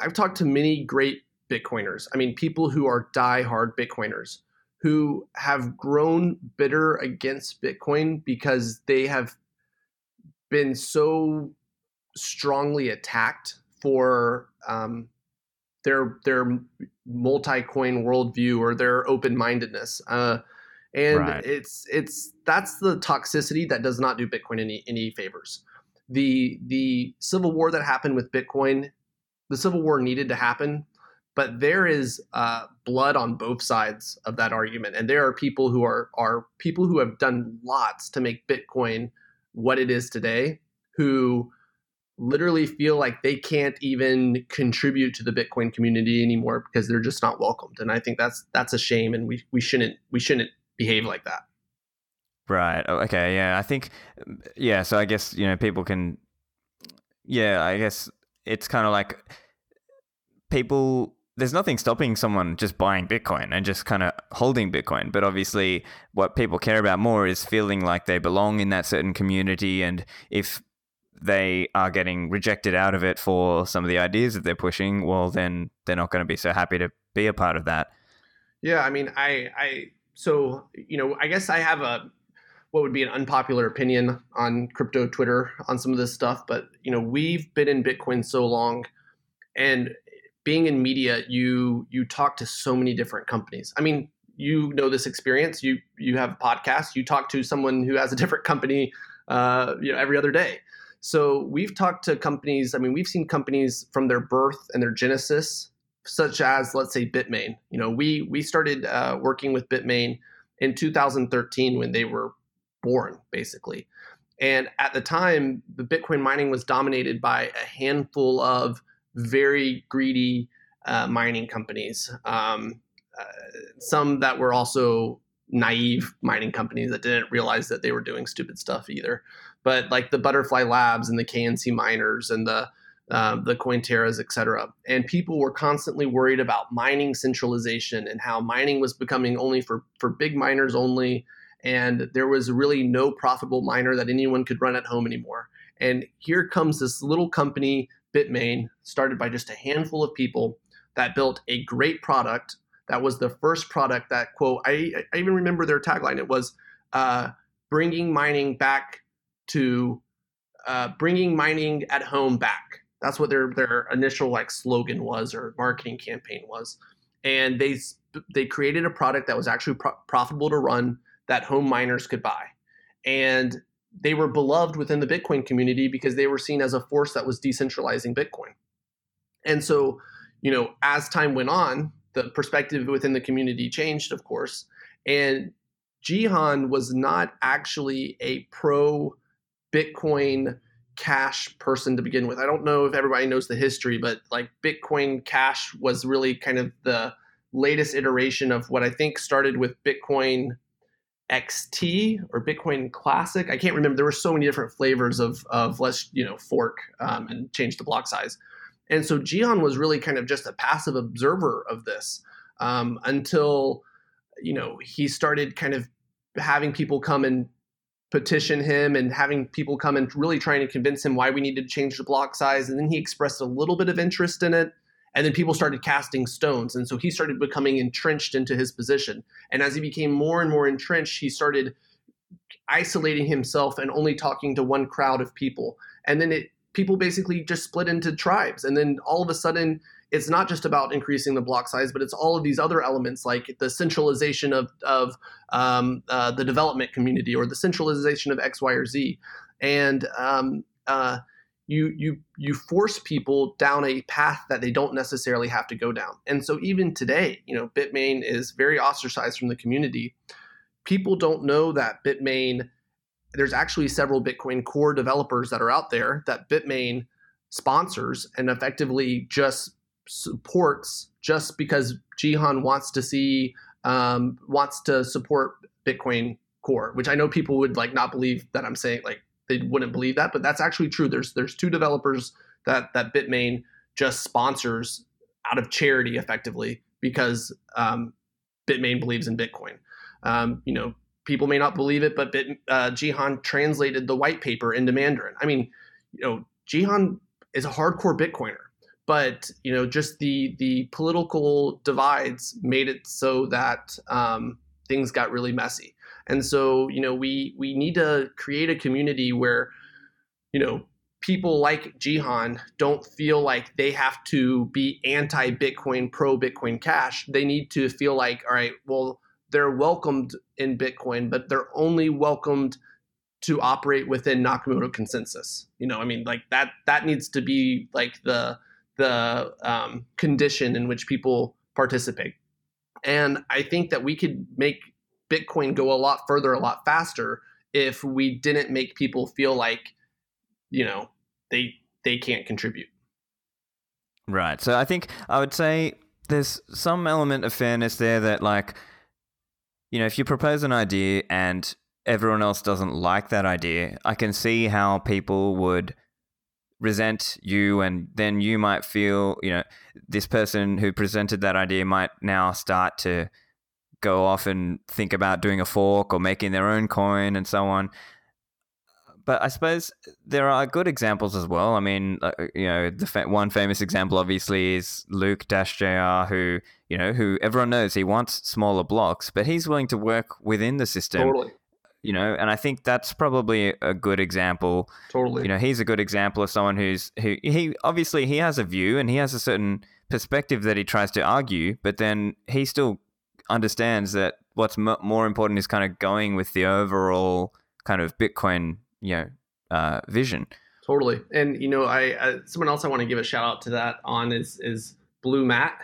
I've talked to many great Bitcoiners. I mean, people who are die-hard Bitcoiners who have grown bitter against Bitcoin because they have been so strongly attacked for um, their their multi-coin worldview or their open-mindedness. Uh, and right. it's it's that's the toxicity that does not do Bitcoin any any favors. The the civil war that happened with Bitcoin, the civil war needed to happen, but there is uh, blood on both sides of that argument, and there are people who are are people who have done lots to make Bitcoin what it is today, who literally feel like they can't even contribute to the Bitcoin community anymore because they're just not welcomed. And I think that's that's a shame, and we we shouldn't we shouldn't behave like that. Right. Oh, okay. Yeah. I think. Yeah. So I guess you know people can. Yeah. I guess it's kind of like people there's nothing stopping someone just buying Bitcoin and just kind of holding Bitcoin. But obviously, what people care about more is feeling like they belong in that certain community. And if they are getting rejected out of it for some of the ideas that they're pushing, well, then they're not going to be so happy to be a part of that. Yeah, I mean, I, I, so you know, I guess I have a what would be an unpopular opinion on crypto Twitter on some of this stuff, but you know, we've been in Bitcoin so long, and being in media, you you talk to so many different companies. I mean, you know this experience. You you have a podcast. You talk to someone who has a different company, uh, you know, every other day. So we've talked to companies. I mean, we've seen companies from their birth and their genesis, such as let's say Bitmain. You know, we we started uh, working with Bitmain in 2013 when they were born, basically. And at the time, the Bitcoin mining was dominated by a handful of very greedy uh, mining companies. Um, uh, some that were also naive mining companies that didn't realize that they were doing stupid stuff either. But like the Butterfly Labs and the KNC miners and the uh, the CoinTerras, et cetera. And people were constantly worried about mining centralization and how mining was becoming only for, for big miners only. And there was really no profitable miner that anyone could run at home anymore. And here comes this little company Bitmain, started by just a handful of people that built a great product. That was the first product that, quote, I, I even remember their tagline. It was uh, bringing mining back to, uh, bringing mining at home back. That's what their, their initial like slogan was or marketing campaign was. And they, they created a product that was actually pro- profitable to run that home miners could buy. And they were beloved within the Bitcoin community because they were seen as a force that was decentralizing Bitcoin. And so, you know, as time went on, the perspective within the community changed, of course. And Jihan was not actually a pro Bitcoin Cash person to begin with. I don't know if everybody knows the history, but like Bitcoin Cash was really kind of the latest iteration of what I think started with Bitcoin XT or Bitcoin Classic. I can't remember. There were so many different flavors of of let's you know fork um, and change the block size. And so Jihan was really kind of just a passive observer of this um, until you know he started kind of having people come and petition him and having people come and really trying to convince him why we needed to change the block size. And then he expressed a little bit of interest in it. And then people started casting stones. And so he started becoming entrenched into his position. And as he became more and more entrenched, he started isolating himself and only talking to one crowd of people. And then it people basically just split into tribes. And then all of a sudden, it's not just about increasing the block size, but it's all of these other elements like the centralization of, of um, uh, the development community or the centralization of X, Y, or Z. And um, uh, you you you force people down a path that they don't necessarily have to go down. And so even today, you know, Bitmain is very ostracized from the community. People don't know that Bitmain there's actually several Bitcoin core developers that are out there that Bitmain sponsors and effectively just supports just because Jihan wants to see um, wants to support Bitcoin core, which I know people would like not believe that I'm saying like they wouldn't believe that, but that's actually true. There's there's two developers that that Bitmain just sponsors out of charity, effectively, because um, Bitmain believes in Bitcoin. Um, you know, people may not believe it, but Bit, uh, Jihan translated the white paper into Mandarin. I mean, you know, Jihan is a hardcore Bitcoiner, but you know, just the the political divides made it so that um, things got really messy. And so, you know, we we need to create a community where, you know, people like Jihan don't feel like they have to be anti Bitcoin, pro Bitcoin Cash. They need to feel like, all right, well, they're welcomed in Bitcoin, but they're only welcomed to operate within Nakamoto consensus. You know, I mean, like that that needs to be like the the um, condition in which people participate. And I think that we could make Bitcoin go a lot further, a lot faster if we didn't make people feel like, you know, they they can't contribute. Right. So I think I would say there's some element of fairness there that like you know, if you propose an idea and everyone else doesn't like that idea, I can see how people would resent you and then you might feel you know this person who presented that idea might now start to go off and think about doing a fork or making their own coin and so on but I suppose there are good examples as well. I mean, uh, you know, the fa- one famous example obviously is Luke Dash Jr., who you know, who everyone knows he wants smaller blocks, but he's willing to work within the system. Totally. You know, and I think that's probably a good example. Totally. You know, he's a good example of someone who's who he obviously he has a view and he has a certain perspective that he tries to argue, but then he still understands that what's m- more important is kind of going with the overall kind of Bitcoin you know uh, vision. Totally, and you know, I, I someone else I want to give a shout out to that on is is Blue Matt.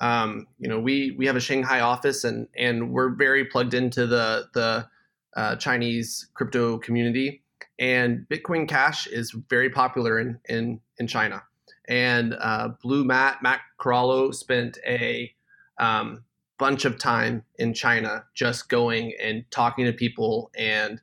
Um, you know, we we have a Shanghai office, and and we're very plugged into the the uh, Chinese crypto community. And Bitcoin Cash is very popular in in in China. And uh, Blue Matt Matt spent a um, bunch of time in China just going and talking to people and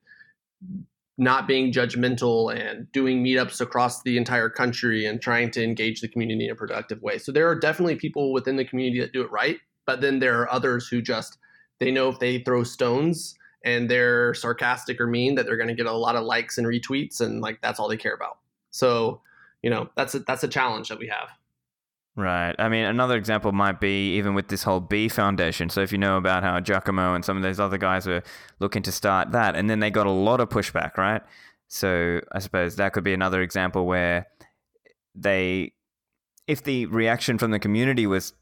not being judgmental and doing meetups across the entire country and trying to engage the community in a productive way. So there are definitely people within the community that do it right, but then there are others who just they know if they throw stones and they're sarcastic or mean that they're going to get a lot of likes and retweets and like that's all they care about. So, you know, that's a, that's a challenge that we have. Right. I mean, another example might be even with this whole B Foundation. So if you know about how Giacomo and some of those other guys were looking to start that, and then they got a lot of pushback, right? So I suppose that could be another example where they, if the reaction from the community was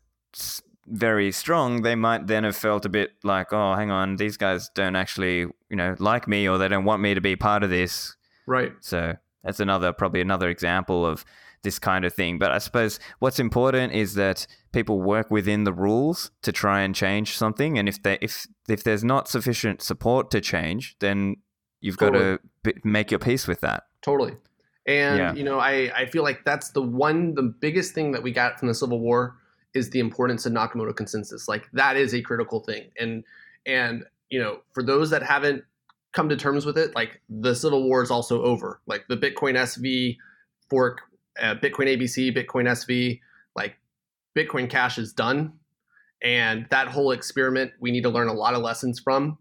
very strong, they might then have felt a bit like, oh, hang on, these guys don't actually, you know, like me, or they don't want me to be part of this. Right. So that's another, probably another example of this kind of thing. But I suppose what's important is that people work within the rules to try and change something. And if they if if there's not sufficient support to change, then you've totally. got to b- make your peace with that. Totally. And yeah. you know, I I feel like that's the one the biggest thing that we got from the Civil War is the importance of Nakamoto consensus. Like that is a critical thing. And and you know, for those that haven't come to terms with it, like the Civil War is also over. Like the Bitcoin SV fork uh, Bitcoin ABC, Bitcoin SV, like Bitcoin Cash is done. And that whole experiment, we need to learn a lot of lessons from.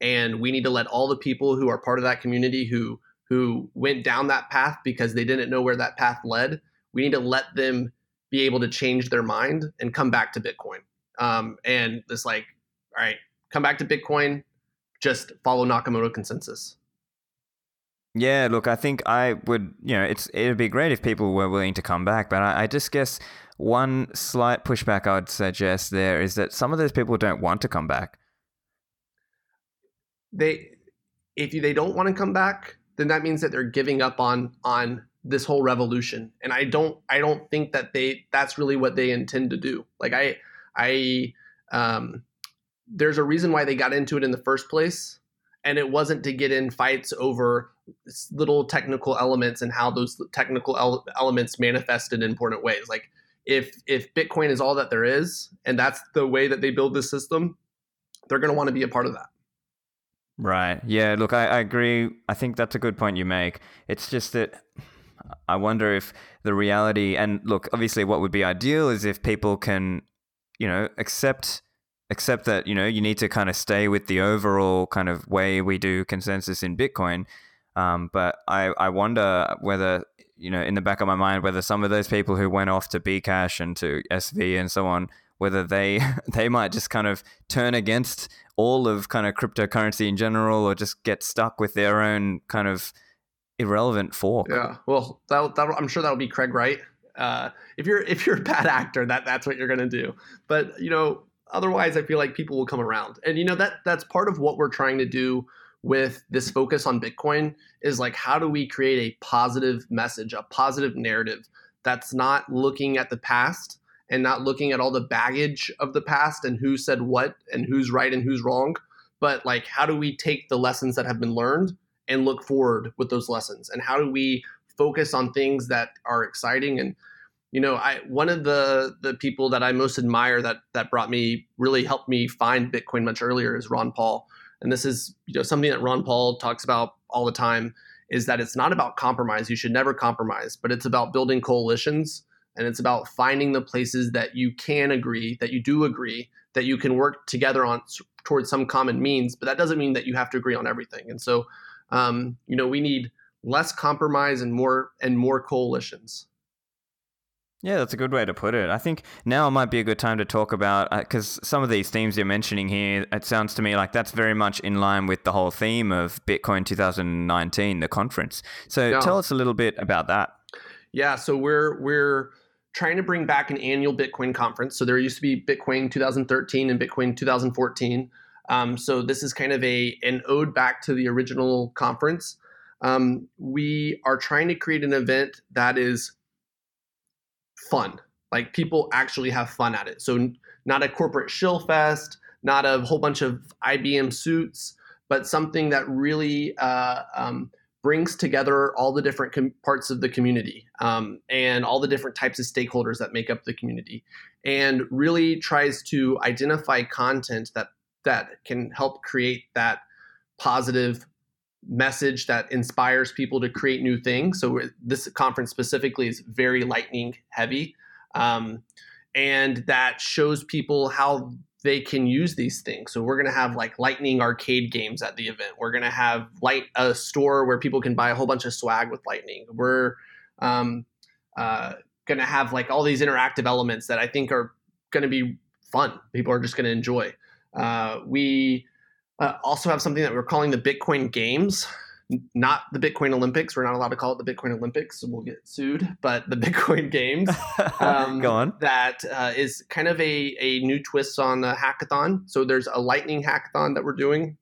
And we need to let all the people who are part of that community who who went down that path because they didn't know where that path led, we need to let them be able to change their mind and come back to Bitcoin. Um, and it's like, all right, come back to Bitcoin, just follow Nakamoto consensus. Yeah, look, I think I would, you know, it's it'd be great if people were willing to come back, but I, I just guess one slight pushback I'd suggest there is that some of those people don't want to come back. They, if they don't want to come back, then that means that they're giving up on on this whole revolution, and I don't, I don't think that they that's really what they intend to do. Like I, I, um, there's a reason why they got into it in the first place. And it wasn't to get in fights over little technical elements and how those technical ele- elements manifest in important ways. Like if if bitcoin is all that there is and that's the way that they build this system they're going to want to be a part of that. Right. Yeah look I, I agree. I think that's a good point you make. It's just that i wonder if the reality and look obviously what would be ideal is if people can you know accept accept that you know you need to kind of stay with the overall kind of way we do consensus in Bitcoin. Um, but I I wonder whether you know in the back of my mind whether some of those people who went off to Bcash and to SV and so on whether they <laughs> they might just kind of turn against all of kind of cryptocurrency in general or just get stuck with their own kind of irrelevant fork. Yeah, well, that, that I'm sure that'll be Craig Wright. Uh, if you're if you're a bad actor, that that's what you're gonna do. But you know, otherwise i feel like people will come around and you know that that's part of what we're trying to do with this focus on bitcoin is like how do we create a positive message a positive narrative that's not looking at the past and not looking at all the baggage of the past and who said what and who's right and who's wrong but like how do we take the lessons that have been learned and look forward with those lessons and how do we focus on things that are exciting and you know i one of the the people that i most admire that that brought me really helped me find bitcoin much earlier is ron paul and this is you know something that ron paul talks about all the time is that it's not about compromise. You should never compromise, but it's about building coalitions and it's about finding the places that you can agree, that you do agree, that you can work together on towards some common means. But that doesn't mean that you have to agree on everything. And so, um, you know, we need less compromise and more and more coalitions. Yeah, that's a good way to put it. I think now might be a good time to talk about because uh, some of these themes you're mentioning here, it sounds to me like that's very much in line with the whole theme of Bitcoin 2019, the conference. So yeah. tell us a little bit about that. Yeah, so we're we're trying to bring back an annual Bitcoin conference. So there used to be Bitcoin 2013 and Bitcoin 2014. Um, so this is kind of a an ode back to the original conference. Um, we are trying to create an event that is fun. Like people actually have fun at it. So not a corporate shill fest, not a whole bunch of IBM suits, but something that really uh, um, brings together all the different com- parts of the community um, and all the different types of stakeholders that make up the community, and really tries to identify content that that can help create that positive message that inspires people to create new things. So this conference specifically is very lightning heavy, um, and that shows people how they can use these things. So we're going to have like lightning arcade games at the event. We're going to have light a store where people can buy a whole bunch of swag with lightning. We're um, uh, going to have like all these interactive elements that I think are going to be fun. People are just going to enjoy. Uh, we uh, also have something that we're calling the Bitcoin Games, not the Bitcoin Olympics. We're not allowed to call it the Bitcoin Olympics, so we'll get sued. But the <laughs> Bitcoin Games, <laughs> um, go on. That uh, is kind of a a new twist on the hackathon. So there's a Lightning hackathon that we're doing,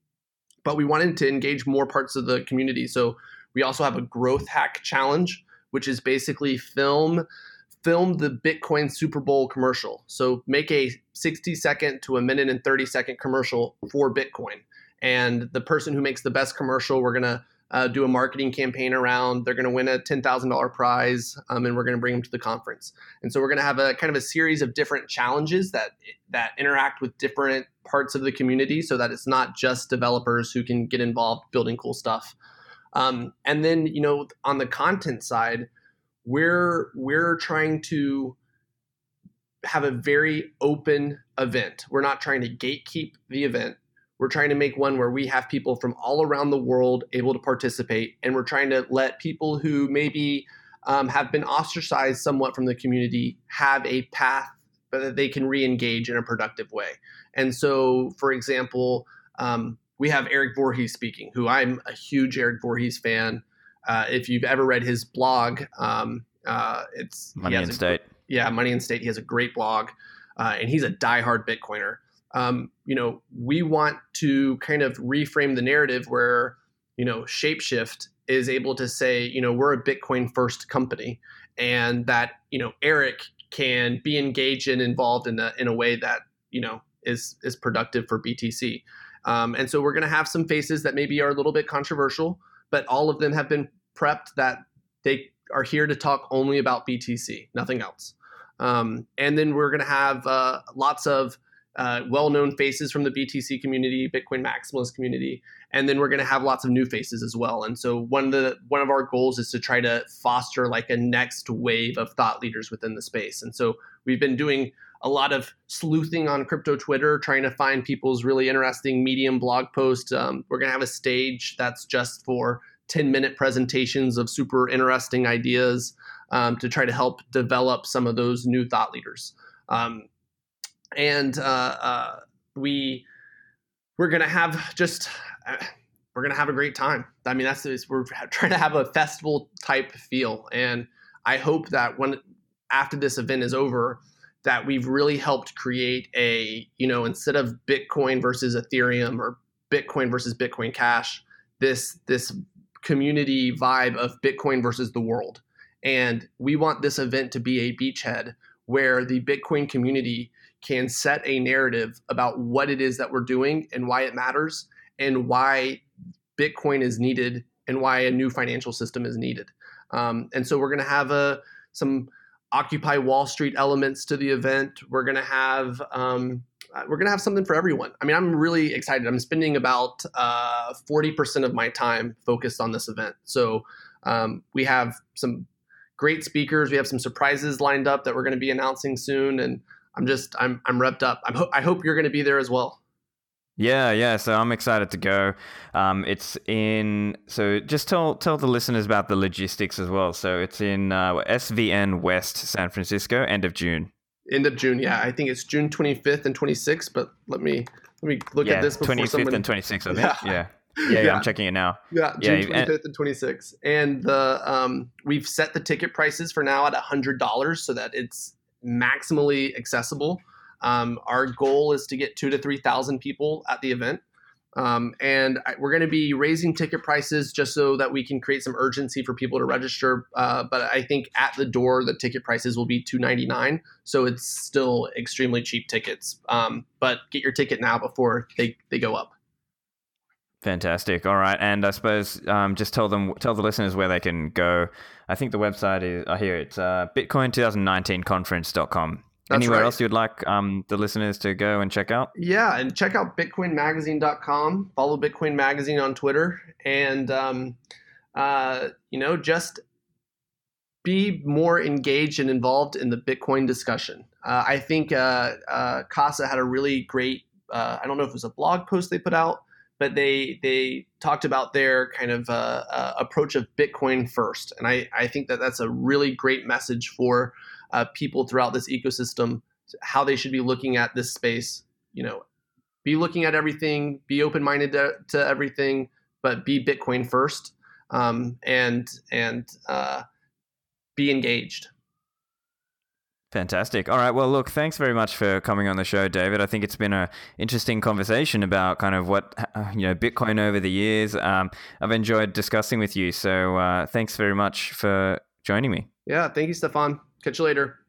but we wanted to engage more parts of the community. So we also have a growth hack challenge, which is basically film film the Bitcoin Super Bowl commercial. So make a 60 second to a minute and 30 second commercial for Bitcoin. And the person who makes the best commercial, we're going to uh, do a marketing campaign around. They're going to win a $10,000 prize, um, and we're going to bring them to the conference. And so we're going to have a kind of a series of different challenges that that interact with different parts of the community, so that it's not just developers who can get involved building cool stuff. Um, and then, you know, on the content side, we're we're trying to have a very open event. We're not trying to gatekeep the event. We're trying to make one where we have people from all around the world able to participate, and we're trying to let people who maybe um, have been ostracized somewhat from the community have a path that they can re-engage in a productive way. And so, for example, um, we have Eric Voorhees speaking, who I'm a huge Eric Voorhees fan. Uh, if you've ever read his blog, um, uh, it's Money and State. Yeah, Money and State. He has a great blog, uh, and he's a diehard Bitcoiner. Um, you know, we want to kind of reframe the narrative where you know Shapeshift is able to say, you know, we're a Bitcoin first company, and that you know Eric can be engaged and involved in a in a way that you know is is productive for BTC. Um, and so we're going to have some faces that maybe are a little bit controversial, but all of them have been prepped that they are here to talk only about BTC, nothing else. Um, and then we're going to have uh, lots of uh, well-known faces from the BTC community, Bitcoin maximalist community, and then we're going to have lots of new faces as well. And so one of the one of our goals is to try to foster like a next wave of thought leaders within the space. And so we've been doing a lot of sleuthing on crypto Twitter, trying to find people's really interesting Medium blog posts. Um, we're going to have a stage that's just for 10 minute presentations of super interesting ideas um, to try to help develop some of those new thought leaders. Um, and uh, uh, we we're gonna have just uh, we're gonna have a great time. I mean, that's we're trying to have a festival type feel, and I hope that when after this event is over, that we've really helped create a you know instead of Bitcoin versus Ethereum or Bitcoin versus Bitcoin Cash, this this community vibe of Bitcoin versus the world. And we want this event to be a beachhead where the Bitcoin community can set a narrative about what it is that we're doing and why it matters and why Bitcoin is needed and why a new financial system is needed. Um, and so we're going to have a some Occupy Wall Street elements to the event. We're going to have um, uh, we're gonna have something for everyone. I mean, I'm really excited. I'm spending about uh, forty percent of my time focused on this event. So um, we have some great speakers. We have some surprises lined up that we're going to be announcing soon, and I'm just I'm I'm repped up. I'm ho- I hope you're going to be there as well. Yeah, yeah. So I'm excited to go. Um, it's in. So just tell tell the listeners about the logistics as well. So it's in uh, SVN West, San Francisco, end of June. End of June. Yeah, I think it's June 25th and 26th. But let me let me look yeah, at this before 25th somebody. and 26th. I think. Yeah. Yeah. Yeah. Yeah, Yeah. I'm checking it now. Yeah, June you- and- 25th and 26th. And the um, we've set the ticket prices for now at $100 so that it's maximally accessible. Um, our goal is to get two to 3,000 people at the event. Um, and I, we're going to be raising ticket prices just so that we can create some urgency for people to register. Uh, but I think at the door, the ticket prices will be 299. So it's still extremely cheap tickets. Um, but get your ticket now before they, they go up. Fantastic. All right, and I suppose um, just tell them, tell the listeners where they can go. I think the website is. I hear it's uh, Bitcoin2019conference.com. That's Anywhere right. else you'd like um, the listeners to go and check out? Yeah, and check out bitcoinmagazine.com. Follow Bitcoin Magazine on Twitter, and um, uh, you know, just be more engaged and involved in the Bitcoin discussion. Uh, I think uh, uh, Casa had a really great. Uh, I don't know if it was a blog post they put out, but they they talked about their kind of uh, uh, approach of Bitcoin first, and I I think that that's a really great message for uh, people throughout this ecosystem, how they should be looking at this space. You know, be looking at everything, be open minded to, to everything, but be Bitcoin first, um, and and uh, be engaged. Fantastic. All right. Well, look, thanks very much for coming on the show, David. I think it's been a interesting conversation about kind of what uh, you know Bitcoin over the years. Um, I've enjoyed discussing with you. So uh, thanks very much for joining me. Yeah, thank you, Stephan. Catch you later.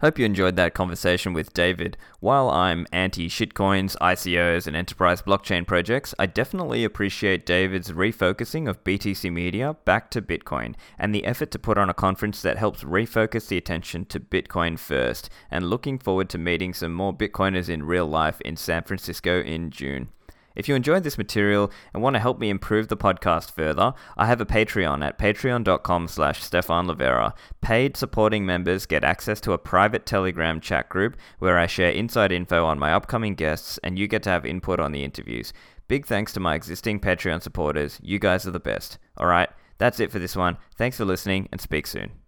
Hope you enjoyed that conversation with David. While I'm anti shitcoins, ICOs, and enterprise blockchain projects, I definitely appreciate David's refocusing of BTC Media back to Bitcoin and the effort to put on a conference that helps refocus the attention to Bitcoin first, and looking forward to meeting some more Bitcoiners in real life in San Francisco in June. If you enjoyed this material and want to help me improve the podcast further, I have a Patreon at patreon.com slash Stephan Livera. Paid supporting members get access to a private Telegram chat group where I share inside info on my upcoming guests and you get to have input on the interviews. Big thanks to my existing Patreon supporters. You guys are the best. Alright, that's it for this one. Thanks for listening and speak soon.